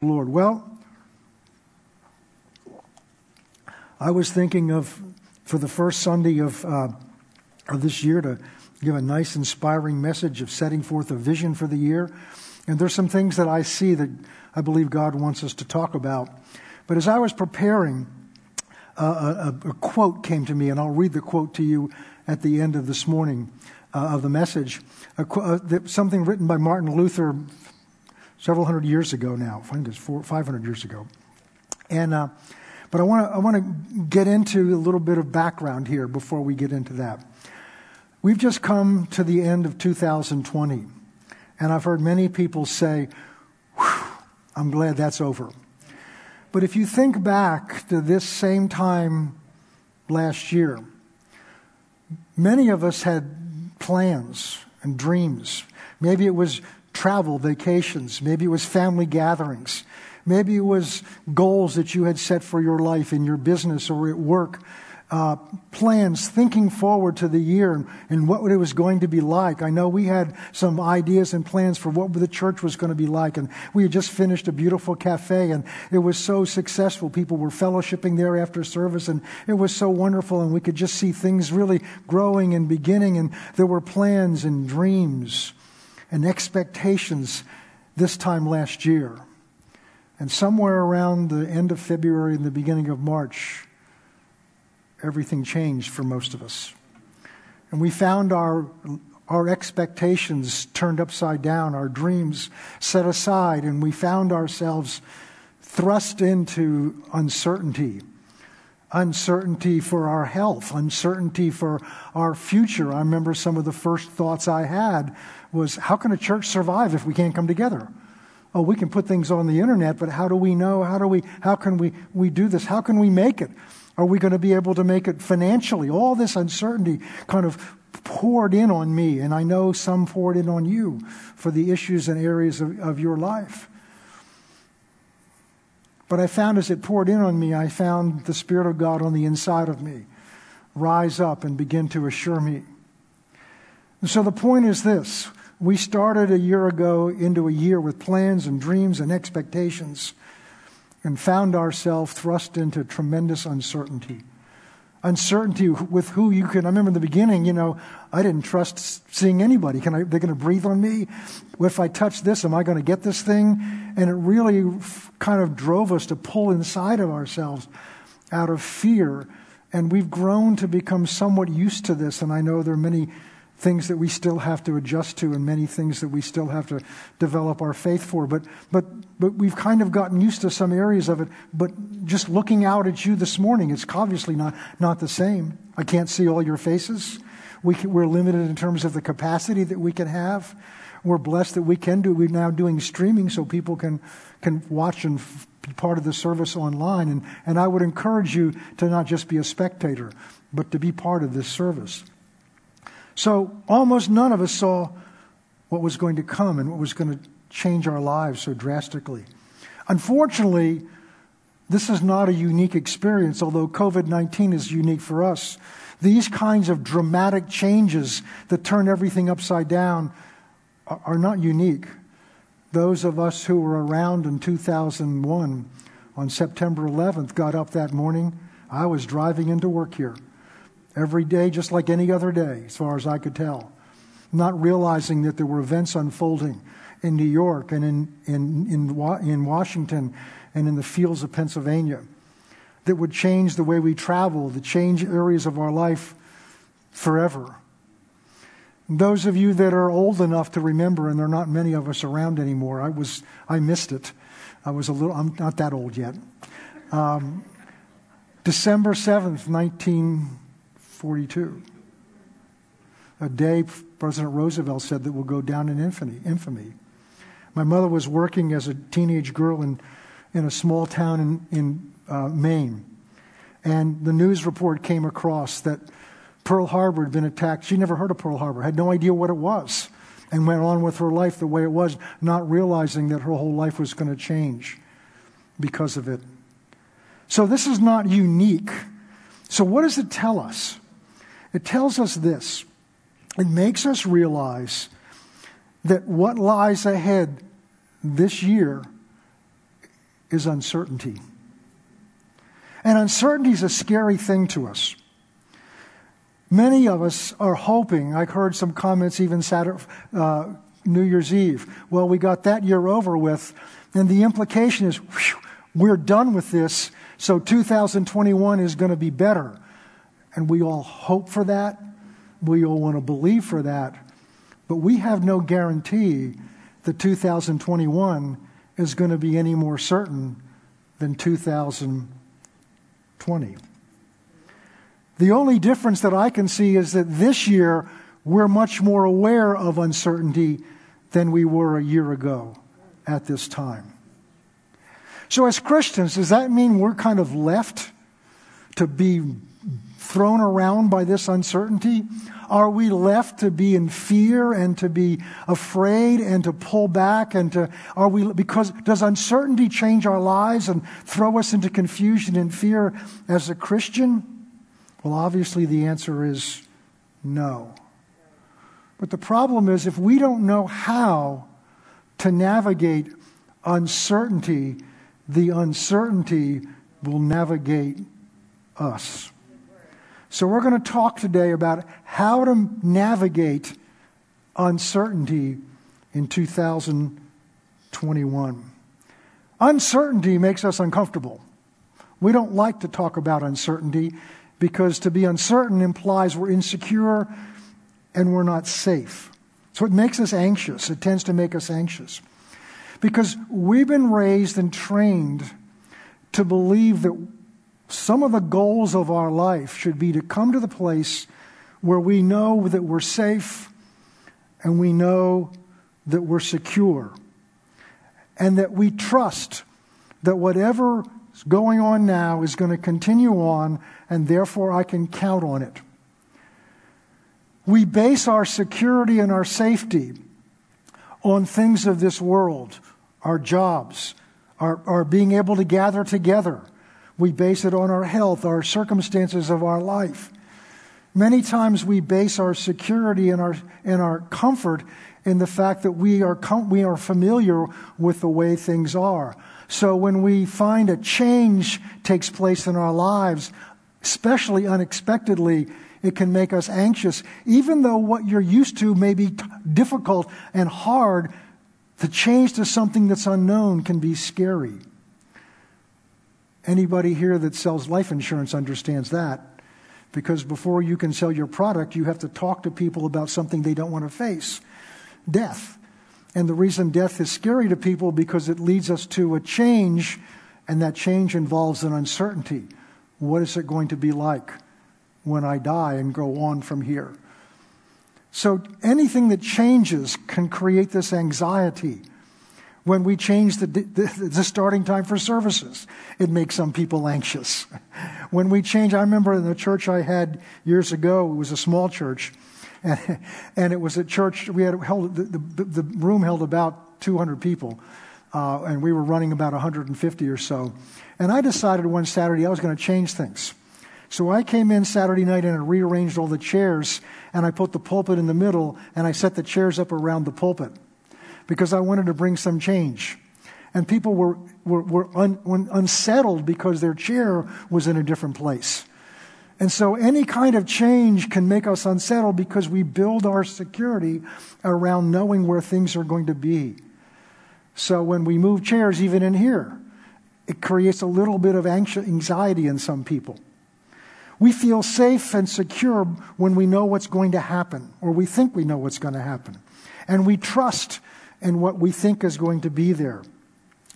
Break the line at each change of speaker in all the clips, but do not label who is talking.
Lord. Well, I was thinking of for the first Sunday of, uh, of this year to give a nice, inspiring message of setting forth a vision for the year. And there's some things that I see that I believe God wants us to talk about. But as I was preparing, uh, a, a, quote came to me, and I'll read the quote to you at the end of this morning uh, of the message. Uh, something written by Martin Luther several hundred years ago now. I think it's four, 500 years ago. And, uh, but I want to I want to get into a little bit of background here before we get into that. We've just come to the end of 2020, and I've heard many people say, "I'm glad that's over." But if you think back to this same time last year, many of us had plans and dreams. Maybe it was travel, vacations. Maybe it was family gatherings. Maybe it was goals that you had set for your life in your business or at work. Uh, plans, thinking forward to the year and, and, what it was going to be like. I know we had some ideas and plans for what the church was going to be like, and we had just finished a beautiful cafe, and it was so successful. People were fellowshipping there after service, and it was so wonderful, and we could just see things really growing and beginning, and there were plans and dreams and expectations this time last year. And somewhere around the end of February and the beginning of March, everything changed for most of us. And we found our, our expectations turned upside down, our dreams set aside, and we found ourselves thrust into uncertainty. Uncertainty for our health, uncertainty for our future. I remember some of the first thoughts I had was how can a church survive if we can't come together? Oh, we can put things on the internet, but how do we know? How do we how can we, we do this? How can we make it? Are we going to be able to make it financially? All this uncertainty kind of poured in on me, and I know some poured in on you for the issues and areas of, of your life. But I found as it poured in on me, I found the Spirit of God on the inside of me rise up and begin to assure me. And so the point is this we started a year ago into a year with plans and dreams and expectations and found ourselves thrust into tremendous uncertainty. Uncertainty with who you can. I remember in the beginning, you know, I didn't trust seeing anybody. Can I, they're going to breathe on me? If I touch this, am I going to get this thing? And it really kind of drove us to pull inside of ourselves out of fear. And we've grown to become somewhat used to this. And I know there are many things that we still have to adjust to and many things that we still have to develop our faith for. But, but, but we've kind of gotten used to some areas of it. But just looking out at you this morning, it's obviously not, not the same. I can't see all your faces. We can, we're limited in terms of the capacity that we can have. We're blessed that we can do. We're now doing streaming so people can, can watch and be part of the service online. And, and I would encourage you to not just be a spectator, but to be part of this service. So almost none of us saw what was going to come and what was going to change our lives so drastically. Unfortunately, this is not a unique experience, although COVID 19 is unique for us. These kinds of dramatic changes that turn everything upside down are not unique. Those of us who were around in 2001 on September 11th got up that morning. I was driving into work here every day just like any other day, as far as I could tell, not realizing that there were events unfolding in New York and in, in, in, in Washington and in the fields of Pennsylvania that would change the way we travel, that change areas of our life forever. those of you that are old enough to remember, and there are not many of us around anymore, I was I missed it. I was a little. I'm not that old yet. Um, December seventh, nineteen 42. A day President Roosevelt said that will go down in infamy. infamy. My mother was working as a teenage girl in, in a small town in, in uh, Maine. And the news report came across that Pearl Harbor had been attacked. She never heard of Pearl Harbor, had no idea what it was, and went on with her life the way it was, not realizing that her whole life was going to change because of it. So this is not unique. So, what does it tell us? It tells us this it makes us realize that what lies ahead this year is uncertainty. And uncertainty is a scary thing to us. Many of us are hoping, I heard some comments even Saturday, uh, New Year's Eve. Well, we got that year over with, and the implication is whew, we're done with this, so 2021 is going to be better. And we all hope for that. We all want to believe for that. But we have no guarantee that 2021 is going to be any more certain than 2020. The only difference that I can see is that this year we're much more aware of uncertainty than we were a year ago at this time. So, as Christians, does that mean we're kind of left to be thrown around by this uncertainty? Are we left to be in fear and to be afraid and to pull back and to, are we, because does uncertainty change our lives and throw us into confusion and fear as a Christian? Well, obviously the answer is no. But the problem is if we don't know how to navigate uncertainty, the uncertainty will navigate us. So, we're going to talk today about how to navigate uncertainty in 2021. Uncertainty makes us uncomfortable. We don't like to talk about uncertainty because to be uncertain implies we're insecure and we're not safe. So it makes us anxious. It tends to make us anxious. Because we've been raised and trained to believe that some of the goals of our life should be to come to the place where we know that we're safe and we know that we're secure and that we trust that whatever is going on now is going to continue on and therefore I can count on it. We base our security and our safety on things of this world, our jobs, our, our being able to gather together we base it on our health, our circumstances of our life. Many times we base our security and our, and our comfort in the fact that we are, com- we are familiar with the way things are. So when we find a change takes place in our lives, especially unexpectedly, it can make us anxious. Even though what you're used to may be difficult and hard, the change to something that's unknown can be scary. Anybody here that sells life insurance understands that. Because before you can sell your product, you have to talk to people about something they don't want to face death. And the reason death is scary to people because it leads us to a change, and that change involves an uncertainty. What is it going to be like when I die and go on from here? So anything that changes can create this anxiety when we change the, the, the, starting time for services. It makes some people anxious. When we change, I remember in the church I had years ago, it was a small church, and, and it was a church, we had held, the, the, the room held about 200 people, uh, and we were running about 150 or so. And I decided one Saturday I was going to change things. So I came in Saturday night and I rearranged all the chairs, and I put the pulpit in the middle, and I set the chairs up around the pulpit because I wanted to bring some change. And people were, were, were un, unsettled because their chair was in a different place. And so any kind of change can make us unsettled because we build our security around knowing where things are going to be. So when we move chairs, even in here, it creates a little bit of anxiety in some people. We feel safe and secure when we know what's going to happen, or we think we know what's going to happen. And we trust and what we think is going to be there.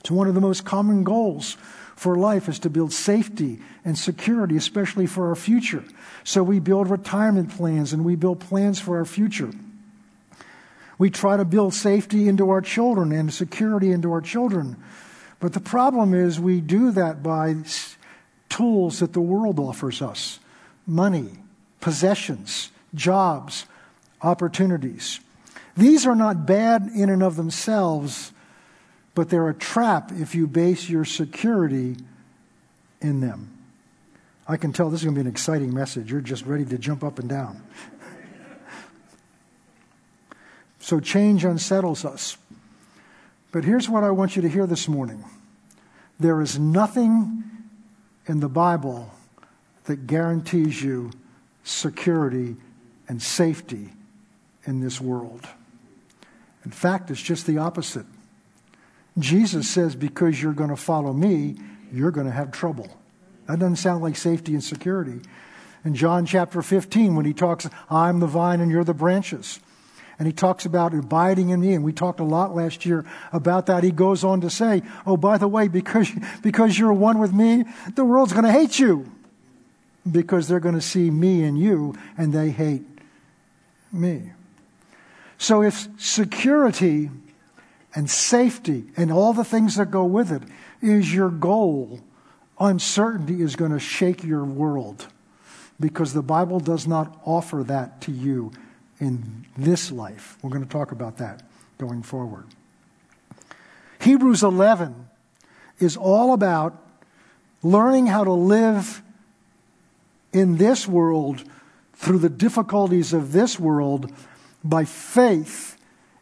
So, one of the most common goals for life is to build safety and security, especially for our future. So, we build retirement plans and we build plans for our future. We try to build safety into our children and security into our children. But the problem is, we do that by tools that the world offers us money, possessions, jobs, opportunities. These are not bad in and of themselves, but they're a trap if you base your security in them. I can tell this is going to be an exciting message. You're just ready to jump up and down. so change unsettles us. But here's what I want you to hear this morning There is nothing in the Bible that guarantees you security and safety in this world. In fact, it's just the opposite. Jesus says, because you're going to follow me, you're going to have trouble. That doesn't sound like safety and security. In John chapter 15, when he talks, I'm the vine and you're the branches. And he talks about abiding in me, and we talked a lot last year about that. He goes on to say, Oh, by the way, because, because you're one with me, the world's going to hate you. Because they're going to see me and you, and they hate me. So if security and safety and all the things that go with it is your goal, uncertainty is going to shake your world because the Bible does not offer that to you in this life. We're going to talk about that going forward. Hebrews 11 is all about learning how to live in this world through the difficulties of this world by faith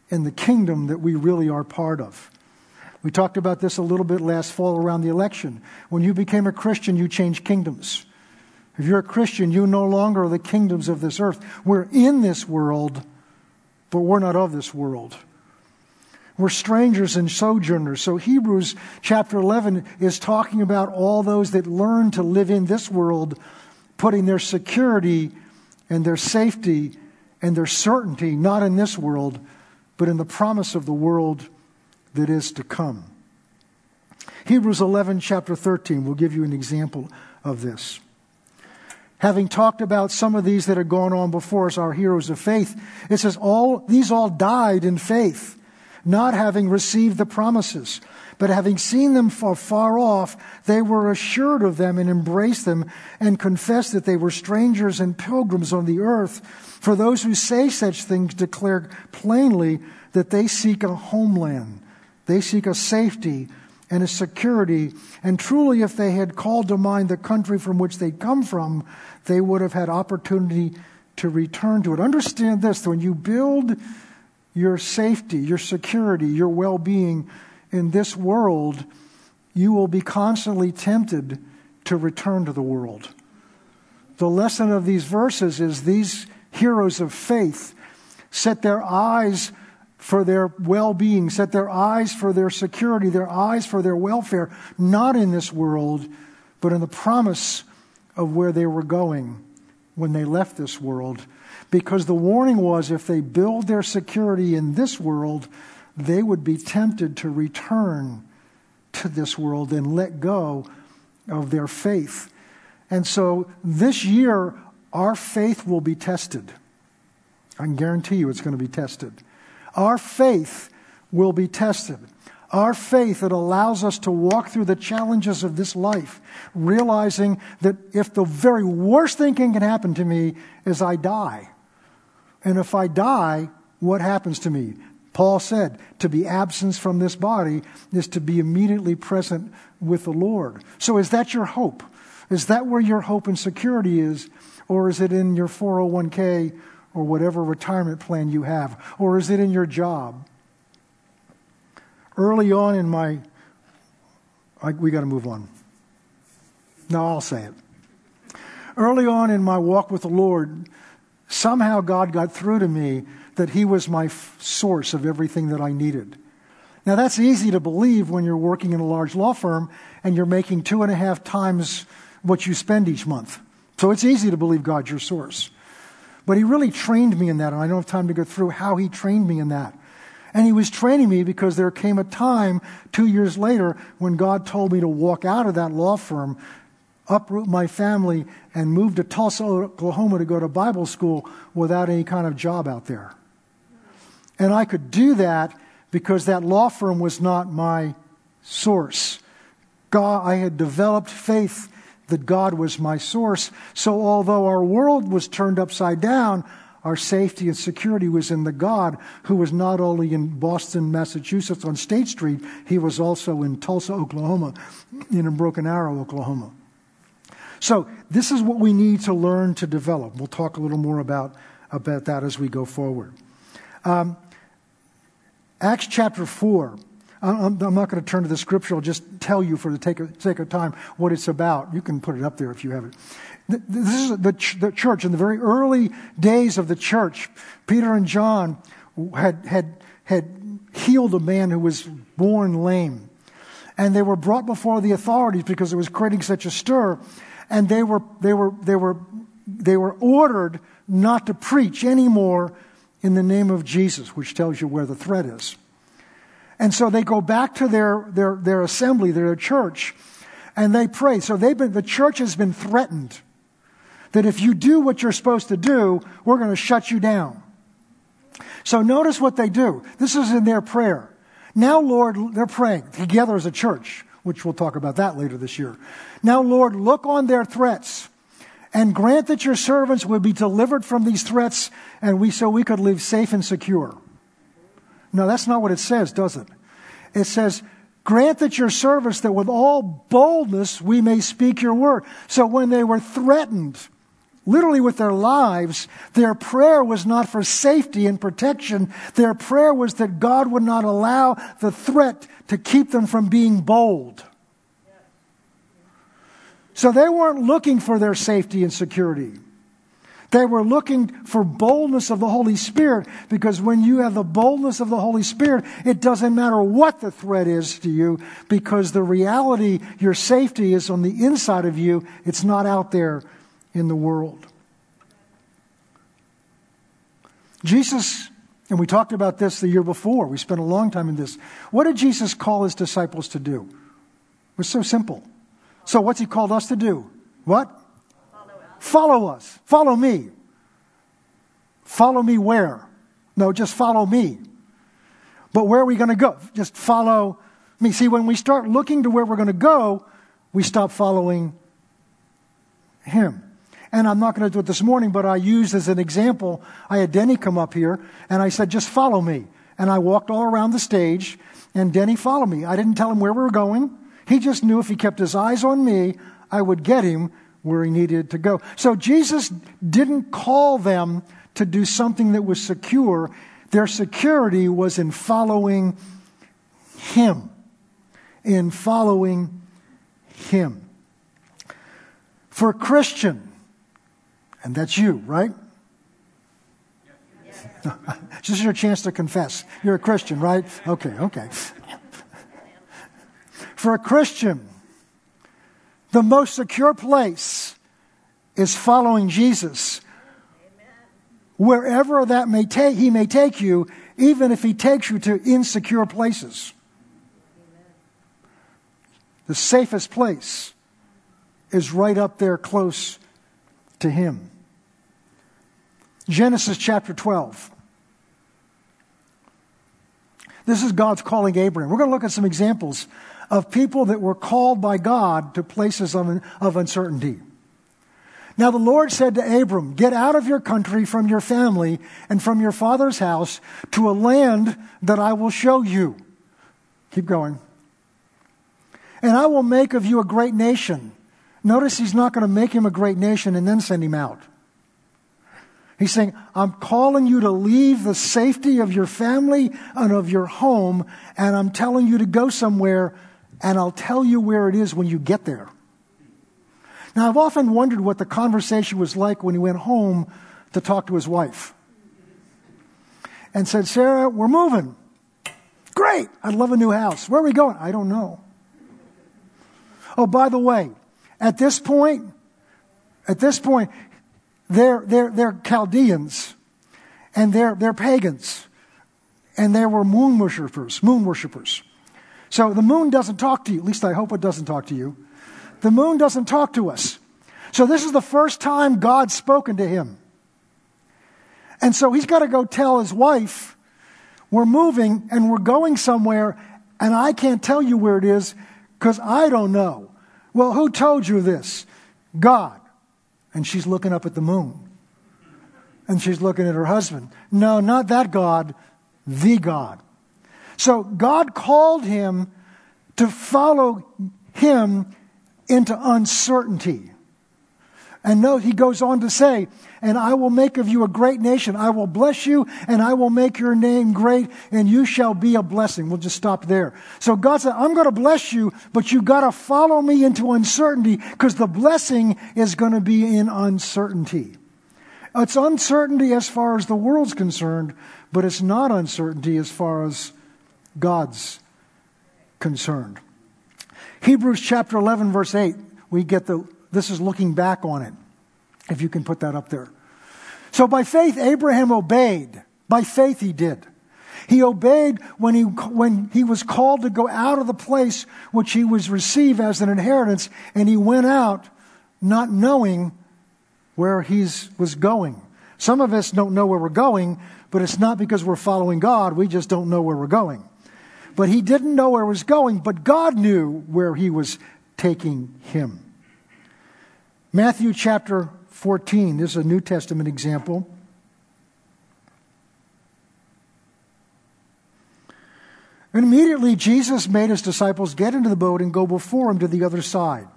in the kingdom that we really are part of. We talked about this a little bit last fall around the election. When you became a Christian, you changed kingdoms. If you're a Christian, you no longer are the kingdoms of this earth. We're in this world, but we're not of this world. We're strangers and sojourners. So Hebrews chapter 11 is talking about all those that learn to live in this world, putting their security and their safety and their certainty not in this world, but in the promise of the world that is to come. Hebrews 11, chapter 13, will give you an example of this. Having talked about some of these that had gone on before us, our heroes of faith, it says, all, these all died in faith, not having received the promises, but having seen them far, off, they were assured of them and embraced them and confessed that they were strangers and pilgrims on the earth. For those who say such things declare plainly that they seek a homeland. They seek a safety and a security. And truly, if they had called to mind the country from which they'd come from, they would have had opportunity to return to it. Understand this when you build your safety, your security, your well being in this world, you will be constantly tempted to return to the world. The lesson of these verses is these heroes of faith set their eyes for their well being, set their eyes for their security, their eyes for their welfare, not in this world, but in the promise of where they were going when they left this world. Because the warning was if they build their security in this world, they would be tempted to return to this world and let go of their faith. And so this year, our faith will be tested. I can guarantee you it's going to be tested. Our faith will be tested. Our faith that allows us to walk through the challenges of this life, realizing that if the very worst thing can happen to me is I die. And if I die, what happens to me? Paul said, to be absent from this body is to be immediately present with the Lord. So is that your hope? Is that where your hope and security is? Or is it in your 401k or whatever retirement plan you have? Or is it in your job? Early on in my, I, we got to move on. No, I'll say it. Early on in my walk with the Lord, somehow God got through to me that He was my f- source of everything that I needed. Now, that's easy to believe when you're working in a large law firm and you're making two and a half times what you spend each month. So it's easy to believe God's your source. But He really trained me in that, and I don't have time to go through how He trained me in that. And He was training me because there came a time two years later when God told me to walk out of that law firm uproot my family and move to Tulsa, Oklahoma to go to Bible school without any kind of job out there. And I could do that because that law firm was not my source. God, I had developed faith that God was my source. So although our world was turned upside down, our safety and security was in the God who was not only in Boston, Massachusetts on State Street, he was also in Tulsa, Oklahoma, in Broken Arrow, Oklahoma. So this is what we need to learn to develop. We'll talk a little more about, about that as we go forward. Um, Acts chapter 4. I'm, not going to turn to the scripture. I'll just tell you for the sake of time what it's about. You can put it up there if you have it. This is the, church. In the very early days of the church, Peter and John had, had, had healed a man who was born lame. And they were brought before the authorities because it was creating such a stir. And they were, they were, they were, they were ordered not to preach anymore in the name of Jesus, which tells you where the threat is. And so they go back to their, their, their assembly, their church, and they pray. So they've been, the church has been threatened that if you do what you're supposed to do, we're going to shut you down. So notice what they do. This is in their prayer. Now, Lord, they're praying together as a church, which we'll talk about that later this year. Now, Lord, look on their threats and grant that your servants would be delivered from these threats and we so we could live safe and secure. No, that's not what it says, does it? It says, grant that your servants that with all boldness we may speak your word. So when they were threatened, literally with their lives, their prayer was not for safety and protection. Their prayer was that God would not allow the threat to keep them from being bold. So they weren't looking for their safety and security. They were looking for boldness of the Holy Spirit because when you have the boldness of the Holy Spirit, it doesn't matter what the threat is to you because the reality, your safety is on the inside of you. It's not out there in the world. Jesus, and we talked about this the year before, we spent a long time in this. What did Jesus call his disciples to do? It was so simple. So, what's he called us to do? What? Follow us. Follow me. Follow me where? No, just follow me. But where are we going to go? Just follow me. See, when we start looking to where we're going to go, we stop following him. And I'm not going to do it this morning, but I used as an example, I had Denny come up here and I said, just follow me. And I walked all around the stage and Denny followed me. I didn't tell him where we were going. He just knew if he kept his eyes on me, I would get him where he needed to go. So Jesus didn't call them to do something that was secure. Their security was in following him. In following him. For a Christian, and that's you, right? this is your chance to confess. You're a Christian, right? Okay, okay. For a Christian, the most secure place is following Jesus. Wherever that may take, he may take you, even if he takes you to insecure places. The safest place is right up there close to him. Genesis chapter 12. This is God's calling Abraham. We're going to look at some examples of people that were called by God to places of, of uncertainty. Now the Lord said to Abram, Get out of your country, from your family, and from your father's house to a land that I will show you. Keep going. And I will make of you a great nation. Notice he's not going to make him a great nation and then send him out. He's saying, I'm calling you to leave the safety of your family and of your home, and I'm telling you to go somewhere and I'll tell you where it is when you get there. Now, I've often wondered what the conversation was like when he went home to talk to his wife and said, Sarah, we're moving. Great. I'd love a new house. Where are we going? I don't know. Oh, by the way, at this point, at this point, they're, they're, they're Chaldeans and they're, they're pagans and they were moon worshippers, moon worshippers. So the moon doesn't talk to you. At least I hope it doesn't talk to you. The moon doesn't talk to us. So this is the first time God's spoken to him. And so he's got to go tell his wife, we're moving and we're going somewhere, and I can't tell you where it is because I don't know. Well, who told you this? God. And she's looking up at the moon. And she's looking at her husband. No, not that God, the God. So God called him to follow him into uncertainty. And note, he goes on to say, and I will make of you a great nation. I will bless you and I will make your name great and you shall be a blessing. We'll just stop there. So God said, I'm going to bless you, but you've got to follow me into uncertainty because the blessing is going to be in uncertainty. It's uncertainty as far as the world's concerned, but it's not uncertainty as far as God's concerned. Hebrews chapter 11, verse 8, we get the, this is looking back on it, if you can put that up there. So by faith, Abraham obeyed. By faith, he did. He obeyed when he, when he was called to go out of the place which he was received as an inheritance, and he went out not knowing where he was going. Some of us don't know where we're going, but it's not because we're following God, we just don't know where we're going. But he didn't know where he was going, but God knew where he was taking him. Matthew chapter 14, this is a New Testament example. And immediately Jesus made his disciples get into the boat and go before him to the other side.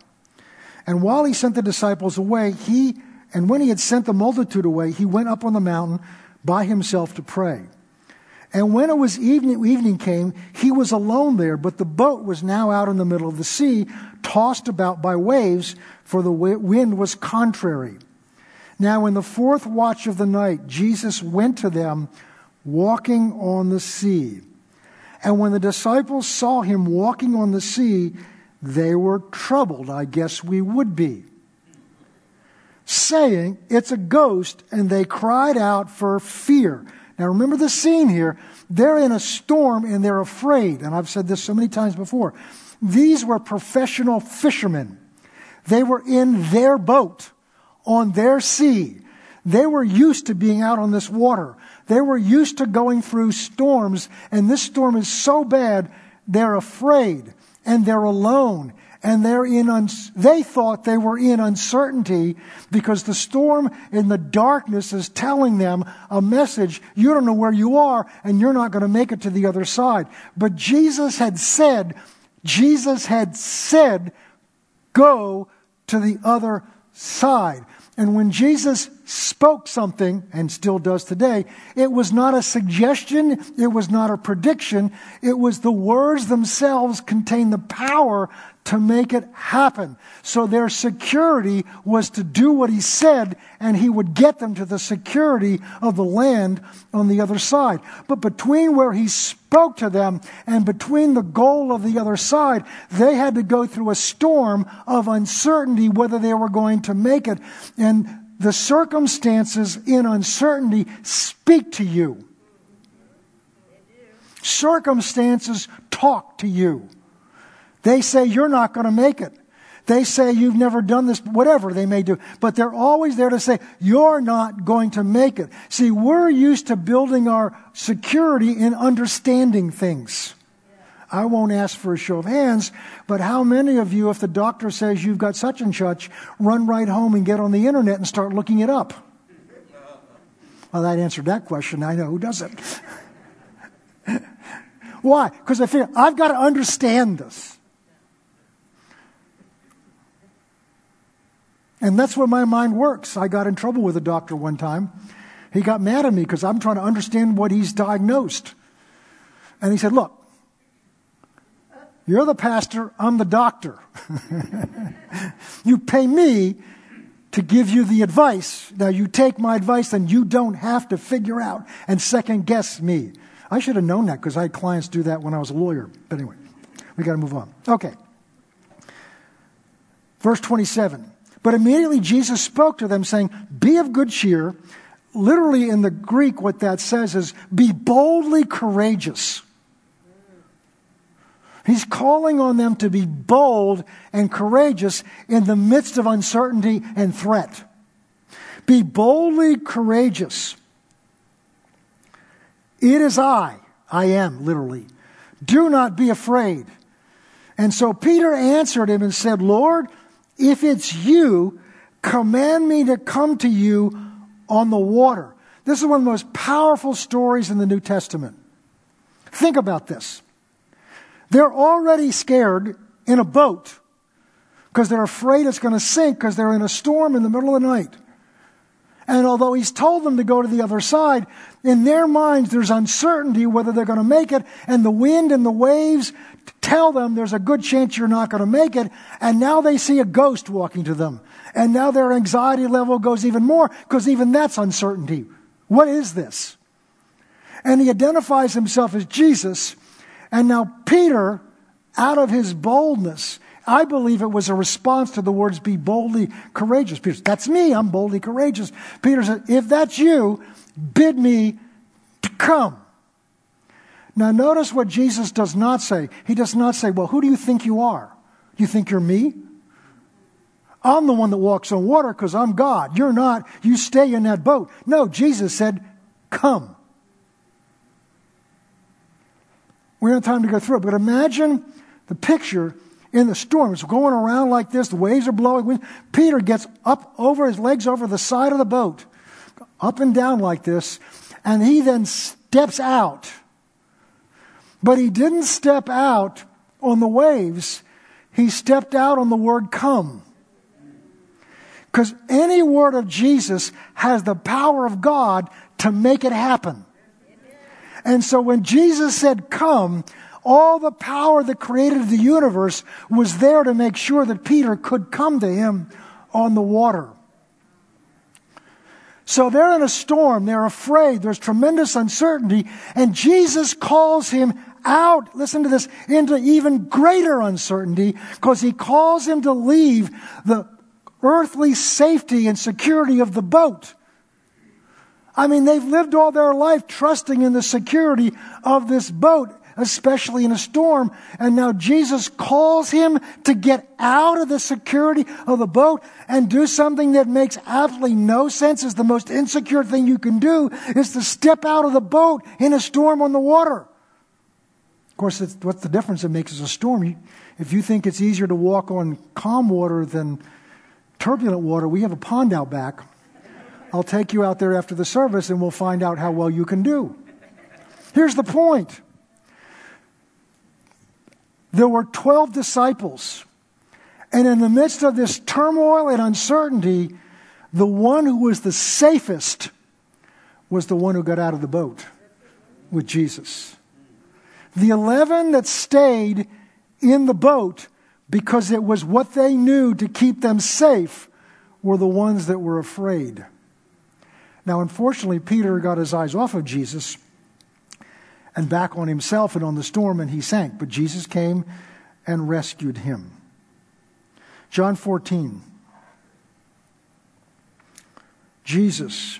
And while he sent the disciples away, he, and when he had sent the multitude away, he went up on the mountain by himself to pray. And when it was evening, evening came, he was alone there, but the boat was now out in the middle of the sea, tossed about by waves, for the wind was contrary. Now, in the fourth watch of the night, Jesus went to them walking on the sea. And when the disciples saw him walking on the sea, they were troubled. I guess we would be. Saying, It's a ghost, and they cried out for fear. Now remember the scene here. They're in a storm and they're afraid. And I've said this so many times before. These were professional fishermen. They were in their boat on their sea. They were used to being out on this water. They were used to going through storms, and this storm is so bad, they're afraid and they're alone and they're in un- they thought they were in uncertainty because the storm in the darkness is telling them a message. You don't know where you are and you're not going to make it to the other side. But jesus had said jesus had said go to the other side. And when Jesus spoke something, and still does today, it was not a suggestion, it was not a prediction, it was the words themselves contain the power to make it happen. So their security was to do what he said, and he would get them to the security of the land on the other side. But between where he spoke to them and between the goal of the other side, they had to go through a storm of uncertainty whether they were going to make it. And the circumstances in uncertainty speak to you. Circumstances talk to you. They say you're not going to make it. They say you've never done this, whatever they may do. But they're always there to say, you're not going to make it. See, we're used to building our security in understanding things. I won't ask for a show of hands, but how many of you, if the doctor says you've got such and such, run right home and get on the internet and start looking it up? Well, that answered that question. I know who doesn't. Why? Because I figure I've got to understand this. And that's where my mind works. I got in trouble with a doctor one time. He got mad at me because I'm trying to understand what he's diagnosed. And he said, Look, you're the pastor, I'm the doctor. you pay me to give you the advice. Now, you take my advice, and you don't have to figure out and second guess me. I should have known that because I had clients do that when I was a lawyer. But anyway, we got to move on. Okay. Verse 27. But immediately Jesus spoke to them, saying, Be of good cheer. Literally in the Greek, what that says is, Be boldly courageous. He's calling on them to be bold and courageous in the midst of uncertainty and threat. Be boldly courageous. It is I. I am, literally. Do not be afraid. And so Peter answered him and said, Lord, if it's you, command me to come to you on the water. This is one of the most powerful stories in the New Testament. Think about this. They're already scared in a boat because they're afraid it's going to sink because they're in a storm in the middle of the night. And although he's told them to go to the other side, in their minds there's uncertainty whether they're going to make it, and the wind and the waves tell them there's a good chance you're not going to make it, and now they see a ghost walking to them. And now their anxiety level goes even more because even that's uncertainty. What is this? And he identifies himself as Jesus, and now Peter, out of his boldness, I believe it was a response to the words, be boldly courageous. Peter That's me, I'm boldly courageous. Peter said, If that's you, bid me to come. Now, notice what Jesus does not say. He does not say, Well, who do you think you are? You think you're me? I'm the one that walks on water because I'm God. You're not. You stay in that boat. No, Jesus said, Come. We don't have time to go through it, but imagine the picture in the storm. It's going around like this. The waves are blowing. Peter gets up over his legs over the side of the boat, up and down like this, and he then steps out. But he didn't step out on the waves. He stepped out on the word come. Because any word of Jesus has the power of God to make it happen. And so when Jesus said come, all the power that created the universe was there to make sure that Peter could come to him on the water. So they're in a storm, they're afraid, there's tremendous uncertainty, and Jesus calls him out, listen to this, into even greater uncertainty because he calls him to leave the earthly safety and security of the boat. I mean, they've lived all their life trusting in the security of this boat especially in a storm. And now Jesus calls him to get out of the security of the boat and do something that makes absolutely no sense. Is the most insecure thing you can do is to step out of the boat in a storm on the water. Of course, what's the difference it makes is a storm? if you think it's easier to walk on calm water than turbulent water, we have a pond out back. I'll take you out there after the service and we'll find out how well you can do. Here's the point there were 12 disciples. And in the midst of this turmoil and uncertainty, the one who was the safest was the one who got out of the boat with Jesus. The 11 that stayed in the boat because it was what they knew to keep them safe were the ones that were afraid. Now, unfortunately, Peter got his eyes off of Jesus and back on himself and on the storm, and he sank. But Jesus came and rescued him. John 14. Jesus,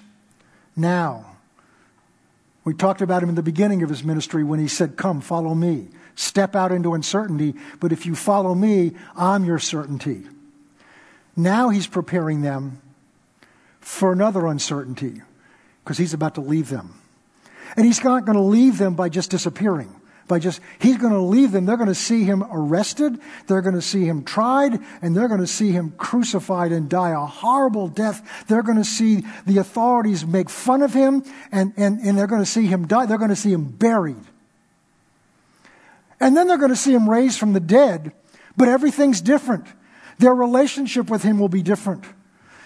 now. We talked about him in the beginning of his ministry when he said, Come, follow me. Step out into uncertainty, but if you follow me, I'm your certainty. Now he's preparing them for another uncertainty because he's about to leave them. And he's not going to leave them by just disappearing. By just, he's going to leave them. They're going to see him arrested. They're going to see him tried and they're going to see him crucified and die a horrible death. They're going to see the authorities make fun of him and, and, and they're going to see him die. They're going to see him buried. And then they're going to see him raised from the dead, but everything's different. Their relationship with him will be different.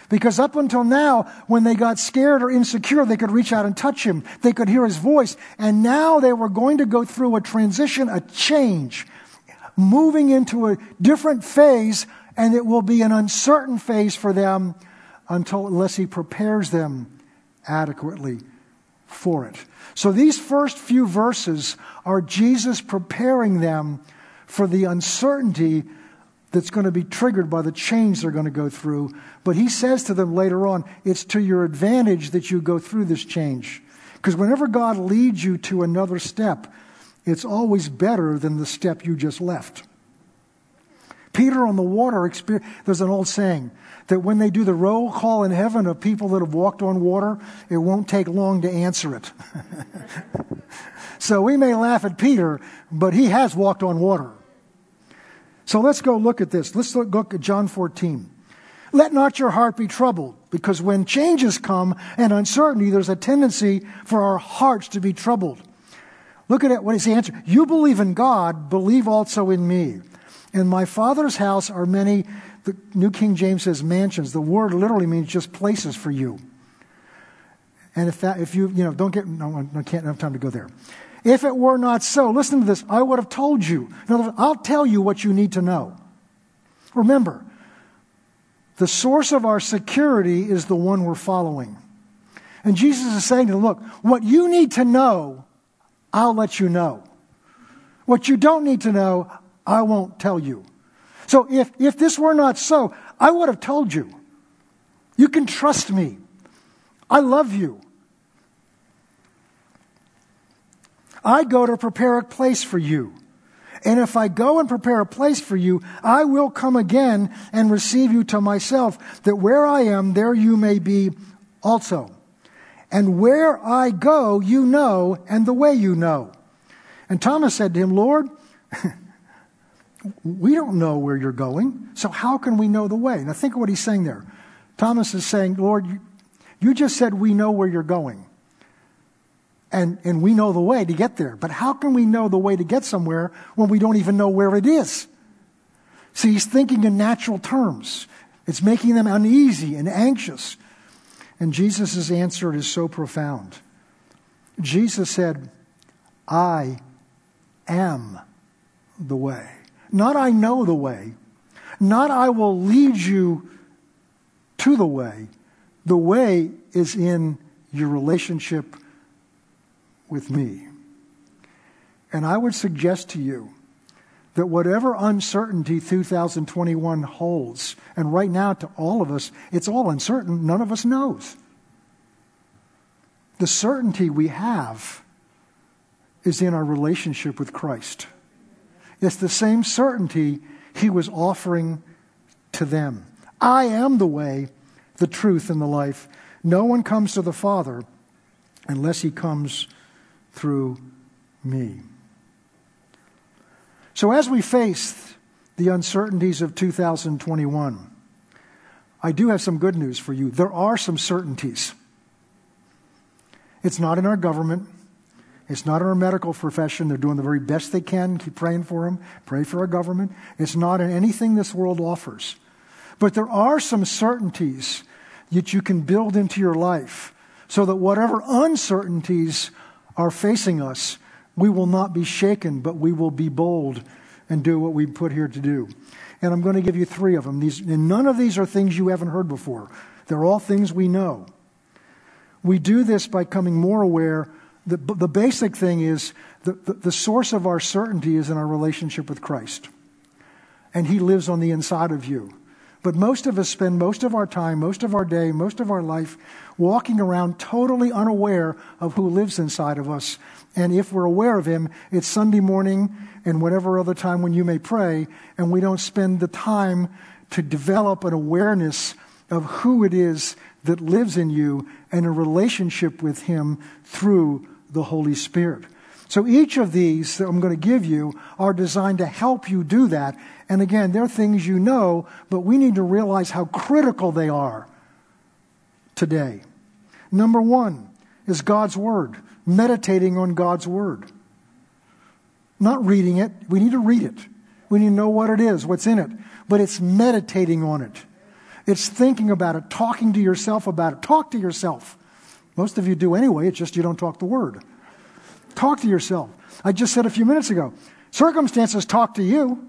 Because up until now, when they got scared or insecure, they could reach out and touch him. They could hear his voice. And now they were going to go through a transition, a change, moving into a different phase, and it will be an uncertain phase for them until, unless he prepares them adequately for it. So these first few verses are Jesus preparing them for the uncertainty that's going to be triggered by the change they're going to go through. But he says to them later on, it's to your advantage that you go through this change. Because whenever God leads you to another step, it's always better than the step you just left. Peter on the water, there's an old saying that when they do the roll call in heaven of people that have walked on water, it won't take long to answer it. so we may laugh at Peter, but he has walked on water. So let's go look at this. Let's look at John 14. Let not your heart be troubled, because when changes come and uncertainty, there's a tendency for our hearts to be troubled. Look at it. What is the answer? You believe in God, believe also in me. In my Father's house are many, the New King James says mansions. The word literally means just places for you. And if that, if you, you know, don't get, no, I can't have time to go there. If it were not so, listen to this, I would have told you. In other words, I'll tell you what you need to know. Remember, the source of our security is the one we're following. And Jesus is saying to them, look, what you need to know, I'll let you know. What you don't need to know, I won't tell you. So if, if this were not so, I would have told you. You can trust me. I love you. I go to prepare a place for you. And if I go and prepare a place for you, I will come again and receive you to myself, that where I am, there you may be also. And where I go, you know, and the way you know. And Thomas said to him, Lord, we don't know where you're going, so how can we know the way? Now think of what he's saying there. Thomas is saying, Lord, you, just said we know where you're going. And, and we know the way to get there. But how can we know the way to get somewhere when we don't even know where it is? See, he's thinking in natural terms. It's making them uneasy and anxious. And Jesus' answer is so profound. Jesus said, I am the way. Not I know the way. Not I will lead you to the way. The way is in your relationship with me. And I would suggest to you that whatever uncertainty 2021 holds, and right now to all of us, it's all uncertain, none of us knows. The certainty we have is in our relationship with Christ. It's the same certainty he was offering to them. I am the way, the truth, and the life. No one comes to the Father unless he comes through me. So, as we face the uncertainties of 2021, I do have some good news for you. There are some certainties. It's not in our government. It's not in our medical profession. They're doing the very best they can. Keep praying for them. Pray for our government. It's not in anything this world offers. But there are some certainties that you can build into your life so that whatever uncertainties are facing us, we will not be shaken, but we will be bold and do what we put here to do. And I'm going to give you three of them. These, and none of these are things you haven't heard before. They're all things we know. We do this by coming more aware. The, the basic thing is the, the, the source of our certainty is in our relationship with Christ. And He lives on the inside of you. But most of us spend most of our time, most of our day, most of our life walking around totally unaware of who lives inside of us. And if we're aware of Him, it's Sunday morning and whatever other time when you may pray, and we don't spend the time to develop an awareness of who it is that lives in you and a relationship with Him through the Holy Spirit. So each of these that I'm going to give you are designed to help you do that. And again, they're things you know, but we need to realize how critical they are today. Number one is God's Word, meditating on God's Word. Not reading it, we need to read it. We need to know what it is, what's in it, but it's meditating on it. It's thinking about it, talking to yourself about it. Talk to yourself. Most of you do anyway, it's just you don't talk the Word. Talk to yourself. I just said a few minutes ago circumstances talk to you.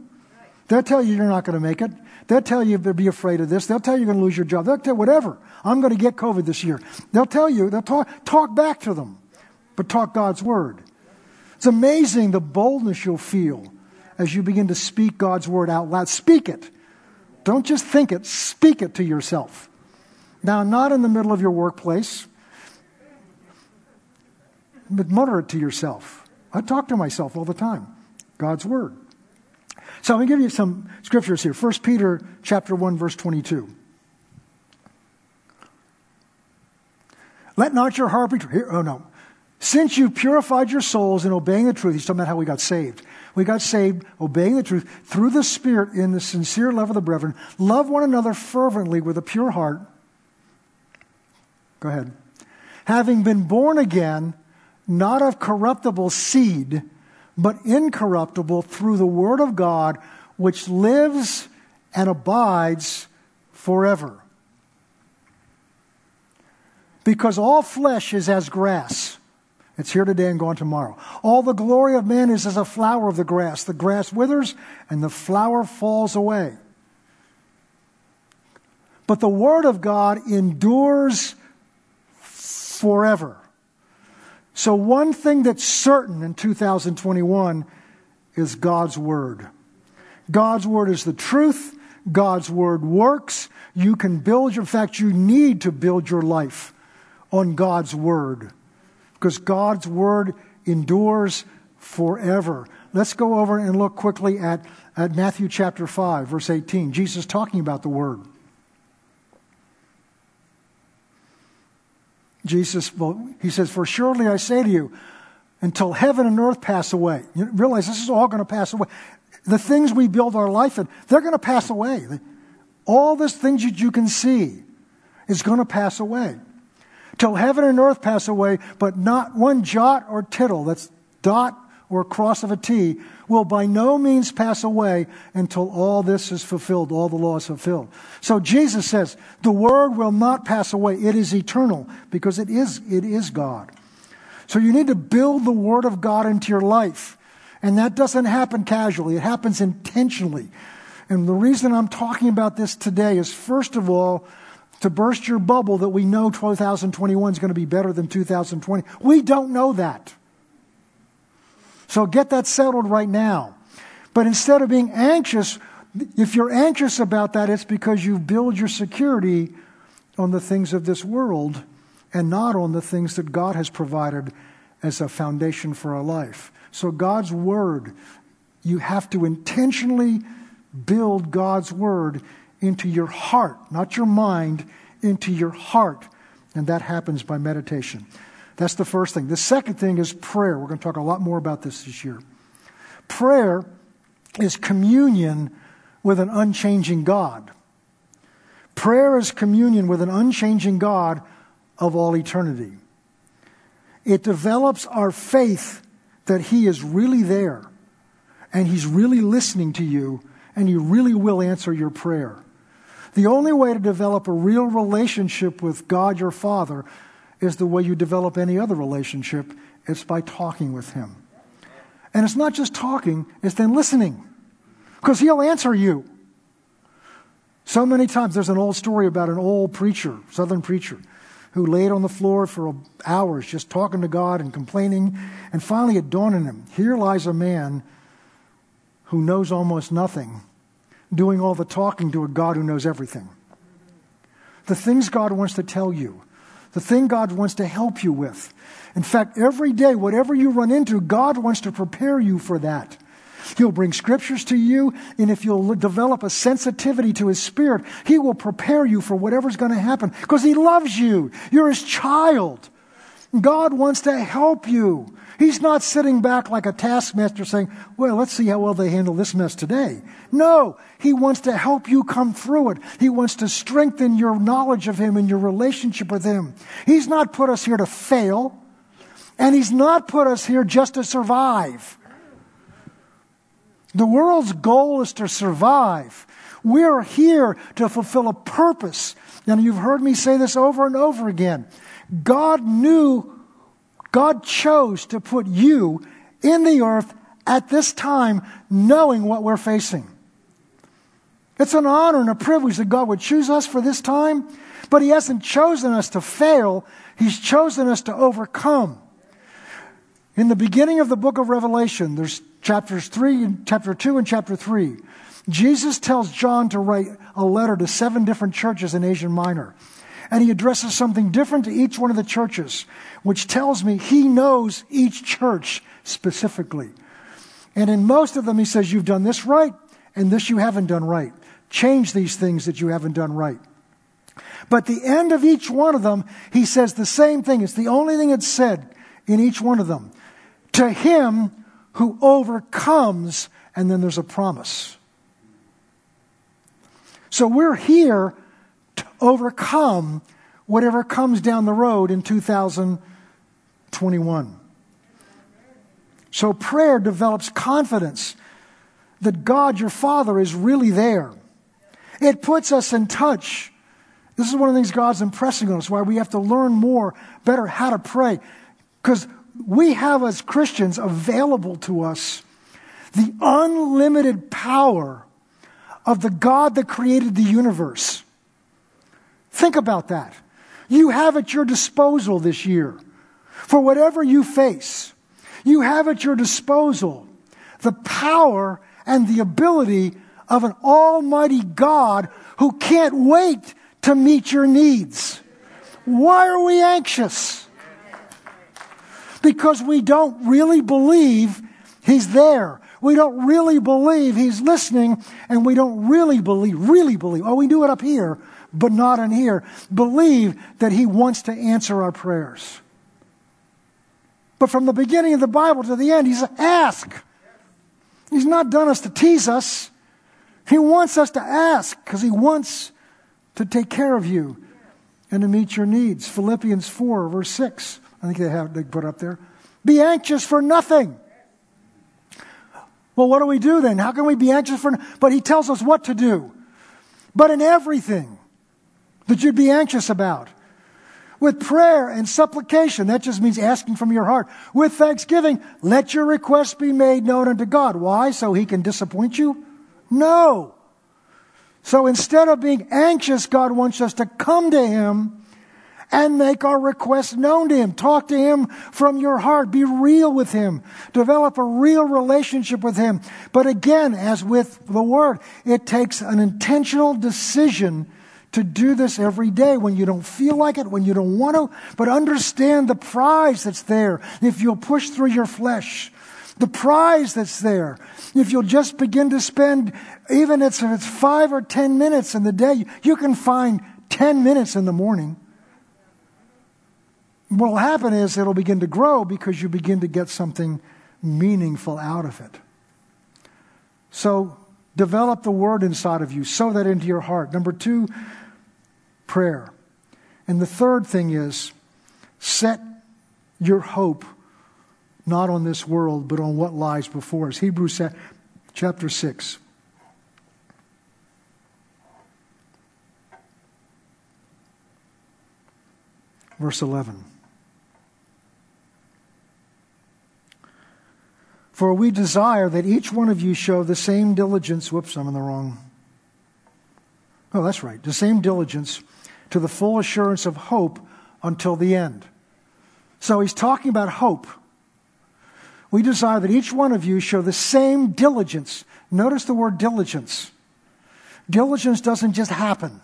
They'll tell you you're not going to make it. They'll tell you to be afraid of this. They'll tell you you're going to lose your job. They'll tell you whatever. I'm going to get COVID this year. They'll tell you, they'll talk, talk back to them, but talk God's word. It's amazing the boldness you'll feel as you begin to speak God's word out loud. Speak it. Don't just think it, speak it to yourself. Now, not in the middle of your workplace, but it to yourself. I talk to myself all the time. God's word. So I'm going to give you some scriptures here. 1 Peter chapter 1 verse 22. Let not your heart be here, oh no. Since you purified your souls in obeying the truth, he's talking about how we got saved. We got saved obeying the truth through the Spirit in the sincere love of the brethren. Love one another fervently with a pure heart. Go ahead. Having been born again, not of corruptible seed, but incorruptible through the word of God, which lives and abides forever. Because all flesh is as grass. It's here today and gone tomorrow. All the glory of man is as a flower of the grass. The grass withers and the flower falls away. But the Word of God endures forever. So, one thing that's certain in 2021 is God's Word. God's Word is the truth. God's Word works. You can build your, in fact, you need to build your life on God's Word because God's word endures forever. Let's go over and look quickly at, at Matthew chapter 5, verse 18. Jesus talking about the word. Jesus, well, he says, For surely I say to you, until heaven and earth pass away. You realize this is all going to pass away. The things we build our life in, they're going to pass away. All these things that you can see is going to pass away till heaven and earth pass away, but not one jot or tittle, that's dot or cross of a T, will by no means pass away until all this is fulfilled, all the law is fulfilled. So Jesus says, the word will not pass away. It is eternal because it is, it is God. So you need to build the word of God into your life. And that doesn't happen casually. It happens intentionally. And the reason I'm talking about this today is first of all, to burst your bubble that we know 2021 is going to be better than 2020. We don't know that. So get that settled right now. But instead of being anxious, if you're anxious about that, it's because you build your security on the things of this world and not on the things that God has provided as a foundation for our life. So, God's Word, you have to intentionally build God's Word into your heart, not your mind, into your heart. And that happens by meditation. That's the first thing. The second thing is prayer. We're going to talk a lot more about this this year. Prayer is communion with an unchanging God. Prayer is communion with an unchanging God of all eternity. It develops our faith that He is really there and He's really listening to you and He really will answer your prayer. The only way to develop a real relationship with God your Father is the way you develop any other relationship it's by talking with Him. And it's not just talking, it's then listening. Because He'll answer you. So many times, there's an old story about an old preacher, Southern preacher, who laid on the floor for hours just talking to God and complaining. And finally, it dawned on him here lies a man who knows almost nothing doing all the talking to a God who knows everything. The things God wants to tell you, the thing God wants to help you with. In fact, every day, whatever you run into, God wants to prepare you for that. He'll bring scriptures to you, and if you'll develop a sensitivity to His Spirit, He will prepare you for whatever's going to happen because He loves you. You're His child. God wants to help you. He's not sitting back like a taskmaster saying, well, let's see how well they handle this mess today. No, he wants to help you come through it. He wants to strengthen your knowledge of him and your relationship with him. He's not put us here to fail, and he's not put us here just to survive. The world's goal is to survive. We're here to fulfill a purpose. And you've heard me say this over and over again. God knew God chose to put you in the earth at this time, knowing what we're facing. It's an honor and a privilege that God would choose us for this time, but He hasn't chosen us to fail, He's chosen us to overcome. In the beginning of the book of Revelation, there's chapters 3 and chapter 2 and chapter 3. Jesus tells John to write a letter to seven different churches in Asia Minor and he addresses something different to each one of the churches, which tells me he knows each church specifically. And in most of them, he says, You've done this right, and this you haven't done right. Change these things that you haven't done right. But the end of each one of them, he says the same thing. It's the only thing it's said in each one of them. To him who overcomes, and then there's a promise. So we're here overcome whatever comes down the road in 2021. So prayer develops confidence that God, your Father, is really there. It puts us in touch. This is one of the things God's impressing on us, why we have to learn more, better how to pray. Because we have, as Christians, available to us the unlimited power of the God that created the universe. Think about that. You have at your disposal this year for whatever you face. You have at your disposal the power and the ability of an almighty God who can't wait to meet your needs. Why are we anxious? Because we don't really believe He's there. We don't really believe He's listening, and we don't really believe, really believe, oh, we do it up here, but not in here, believe that He wants to answer our prayers. But from the beginning of the Bible to the end, He's ask. He's not done us to tease us. He wants us to ask because He wants to take care of you and to meet your needs. Philippians 4, verse 6. I think they have they put up there. Be anxious for nothing. Well, what do we do then? How can we be anxious for? But he tells us what to do. But in everything that you'd be anxious about, with prayer and supplication, that just means asking from your heart. With thanksgiving, let your requests be made known unto God. Why? So he can disappoint you? No. So instead of being anxious, God wants us to come to him and make our requests known to him. Talk to him from your heart. Be real with him. Develop a real relationship with him. But again, as with the word, it takes an intentional decision to do this every day when you don't feel like it, when you don't want to, but understand the prize that's there if you'll push through your flesh. The prize that's there. If you'll just begin to spend, even if it's five or ten minutes in the day, you can find ten minutes in the morning. What will happen is it'll begin to grow because you begin to get something meaningful out of it. So develop the word inside of you, sow that into your heart. Number two, prayer. And the third thing is set your hope not on this world, but on what lies before us. Hebrews chapter 6. Verse 11. For we desire that each one of you show the same diligence. Whoops, I'm in the wrong. Oh, that's right. The same diligence to the full assurance of hope until the end. So he's talking about hope. We desire that each one of you show the same diligence. Notice the word diligence. Diligence doesn't just happen.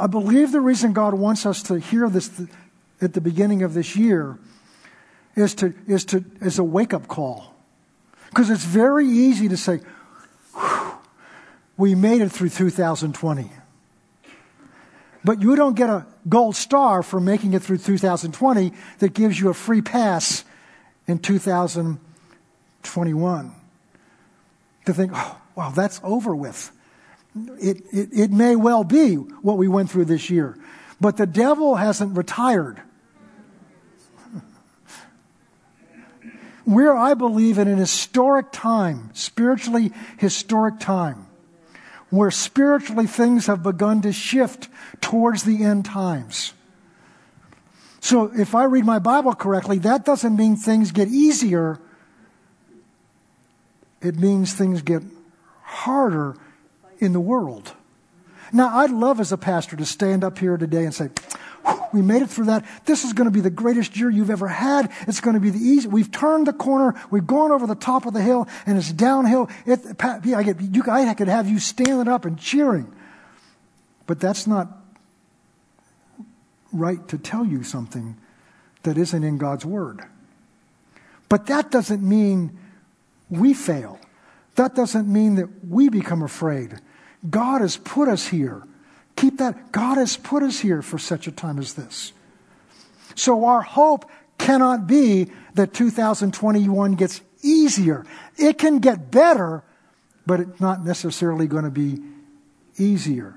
I believe the reason God wants us to hear this at the beginning of this year is to is to is a wake up call, because it's very easy to say, "We made it through 2020." But you don't get a gold star for making it through 2020 that gives you a free pass in 2021. To think, oh, wow, that's over with. It, it, it may well be what we went through this year, but the devil hasn't retired. We're, I believe, in an historic time, spiritually historic time where spiritually things have begun to shift towards the end times. So if I read my Bible correctly, that doesn't mean things get easier. It means things get harder in the world. Now, I'd love as a pastor to stand up here today and say, we made it through that. This is going to be the greatest year you've ever had. It's going to be the easy. We've turned the corner. We've gone over the top of the hill, and it's downhill. It, I, get, you, I could have you standing up and cheering. But that's not right to tell you something that isn't in God's Word. But that doesn't mean we fail. That doesn't mean that we become afraid. God has put us here Keep that. God has put us here for such a time as this. So our hope cannot be that 2021 gets easier. It can get better, but it's not necessarily going to be easier.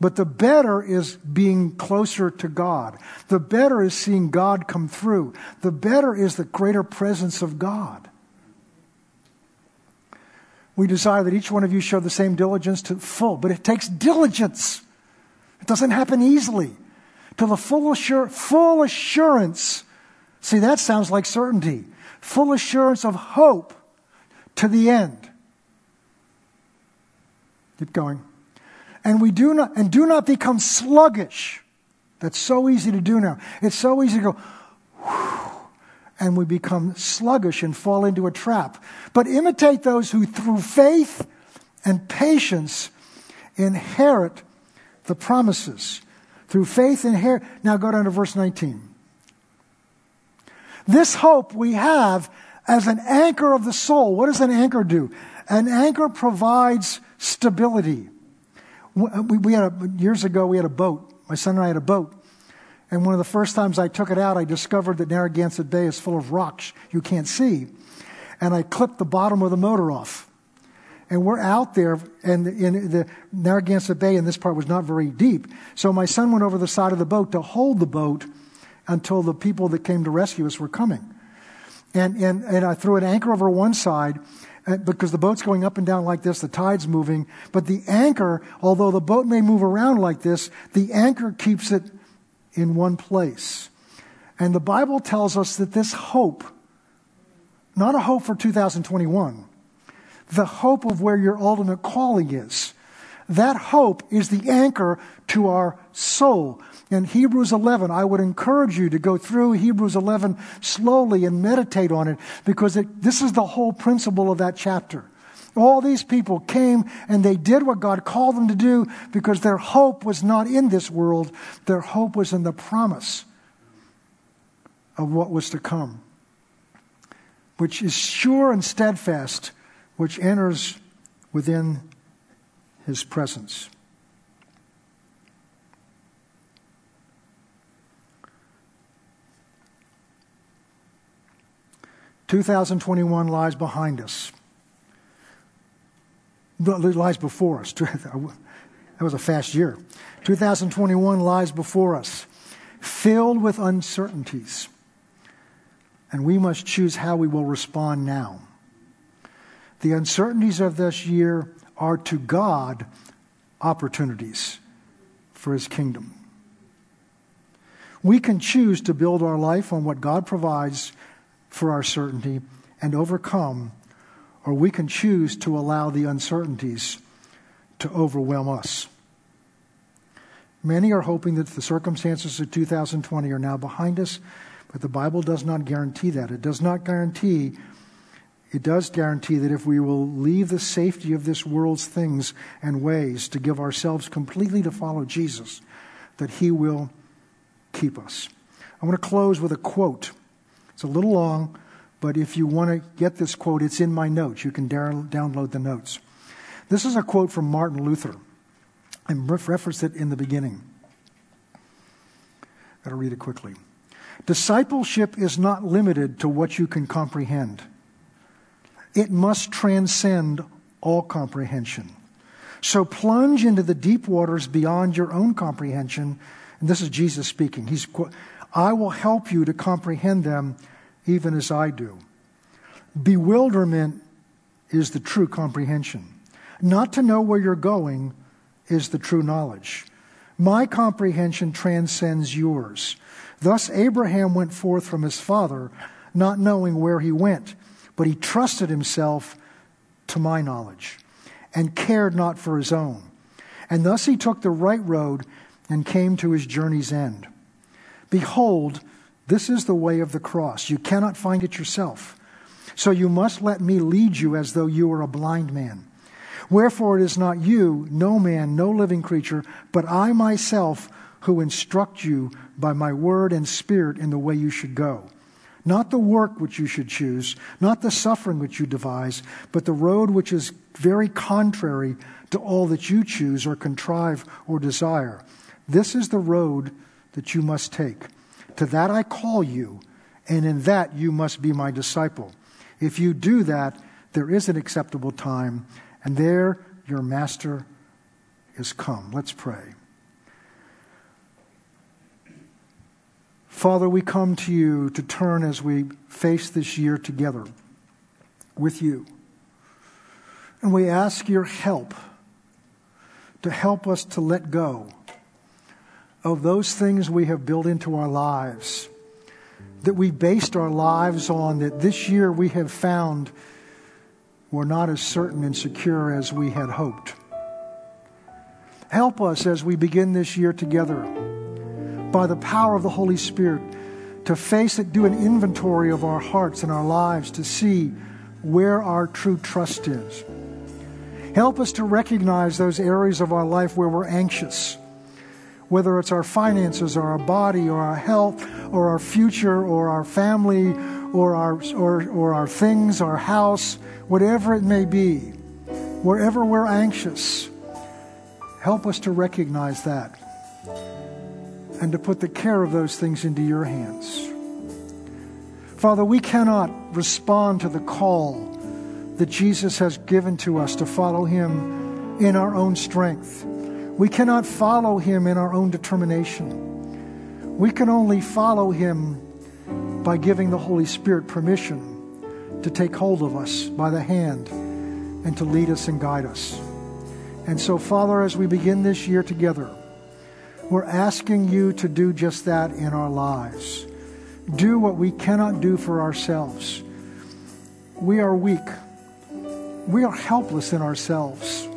But the better is being closer to God. The better is seeing God come through. The better is the greater presence of God. we desire that each one of you show the same diligence to full, but it takes diligence. It doesn't happen easily. To the full, full assurance. See, that sounds like certainty. Full assurance of hope to the end. Keep going. And we do not, and do not become sluggish. That's so easy to do now. It's so easy to go, and we become sluggish and fall into a trap. But imitate those who, through faith and patience, inherit the promises. Through faith, inherit. Now go down to verse 19. This hope we have as an anchor of the soul. What does an anchor do? An anchor provides stability. Uh, we, we had a, years ago, we had a boat. My son and I had a boat. And one of the first times I took it out, I discovered that Narragansett Bay is full of rocks you can't see. And I clipped the bottom of the motor off. And we're out there, and in the Narragansett Bay, and this part was not very deep. So my son went over the side of the boat to hold the boat until the people that came to rescue us were coming. And, and, and I threw an anchor over one side uh, because the boat's going up and down like this, the tide's moving. But the anchor, although the boat may move around like this, the anchor keeps it in one place. And the Bible tells us that this hope, not a hope for 2021, the hope of where your ultimate calling is, that hope is the anchor to our soul. In Hebrews 11, I would encourage you to go through Hebrews 11 slowly and meditate on it because it, this is the whole principle of that chapter. All these people came and they did what God called them to do because their hope was not in this world. Their hope was in the promise of what was to come, which is sure and steadfast, which enters within his presence. 2021 lies behind us. Lies before us. That was a fast year. 2021 lies before us, filled with uncertainties. And we must choose how we will respond now. The uncertainties of this year are to God opportunities for His kingdom. We can choose to build our life on what God provides for our certainty and overcome, or we can choose to allow the uncertainties to overwhelm us. Many are hoping that the circumstances of 2020 are now behind us, but the Bible does not guarantee that. It does not guarantee, it does guarantee that if we will leave the safety of this world's things and ways to give ourselves completely to follow Jesus, that He will keep us. I want to close with a quote it's a little long, but if you want to get this quote, it's in my notes. You can download the notes. This is a quote from Martin Luther. I referenced it in the beginning. I've got to read it quickly. Discipleship is not limited to what you can comprehend. It must transcend all comprehension. So plunge into the deep waters beyond your own comprehension. And this is Jesus speaking. He's, I will help you to comprehend them even as I do. Bewilderment is the true comprehension. Not to know where you're going is the true knowledge. My comprehension transcends yours. Thus, Abraham went forth from his father, not knowing where he went, but he trusted himself to my knowledge and cared not for his own. And thus he took the right road and came to his journey's end. Behold, this is the way of the cross. You cannot find it yourself. So you must let me lead you as though you were a blind man. Wherefore it is not you, no man, no living creature, but I myself who instruct you by my word and spirit in the way you should go. Not the work which you should choose, not the suffering which you devise, but the road which is very contrary to all that you choose or contrive or desire. This is the road that you must take. To that I call you, and in that you must be my disciple. If you do that, there is an acceptable time, and there your master is come. Let's pray. Father, we come to you to turn as we face this year together with you. And we ask your help to help us to let go of those things we have built into our lives, that we based our lives on, that this year we have found were not as certain and secure as we had hoped. Help us as we begin this year together by the power of the Holy Spirit to face it, do an inventory of our hearts and our lives to see where our true trust is. Help us to recognize those areas of our life where we're anxious, whether it's our finances or our body or our health or our future or our family or our, or, or our things, our house, whatever it may be. Wherever we're anxious, help us to recognize that and to put the care of those things into your hands. Father, we cannot respond to the call that Jesus has given to us to follow him in our own strength. We cannot follow him in our own determination. We can only follow him by giving the Holy Spirit permission to take hold of us by the hand and to lead us and guide us. And so, Father, as we begin this year together, we're asking you to do just that in our lives. Do what we cannot do for ourselves. We are weak we are helpless in ourselves.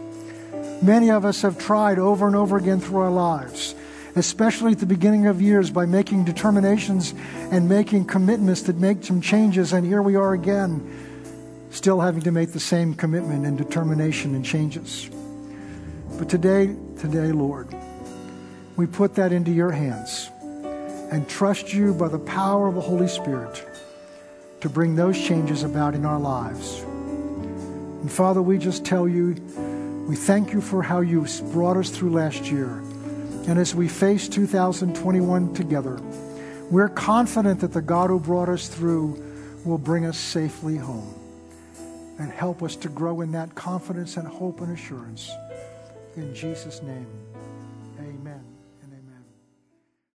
Many of us have tried over and over again through our lives, especially at the beginning of years, by making determinations and making commitments that make some changes, and here we are again, still having to make the same commitment and determination and changes. But today, today, Lord, we put that into your hands and trust you by the power of the Holy Spirit to bring those changes about in our lives. And Father, we just tell you, we thank you for how you brought us through last year. And as we face 2021 together, we're confident that the God who brought us through will bring us safely home and help us to grow in that confidence and hope and assurance. In Jesus' name,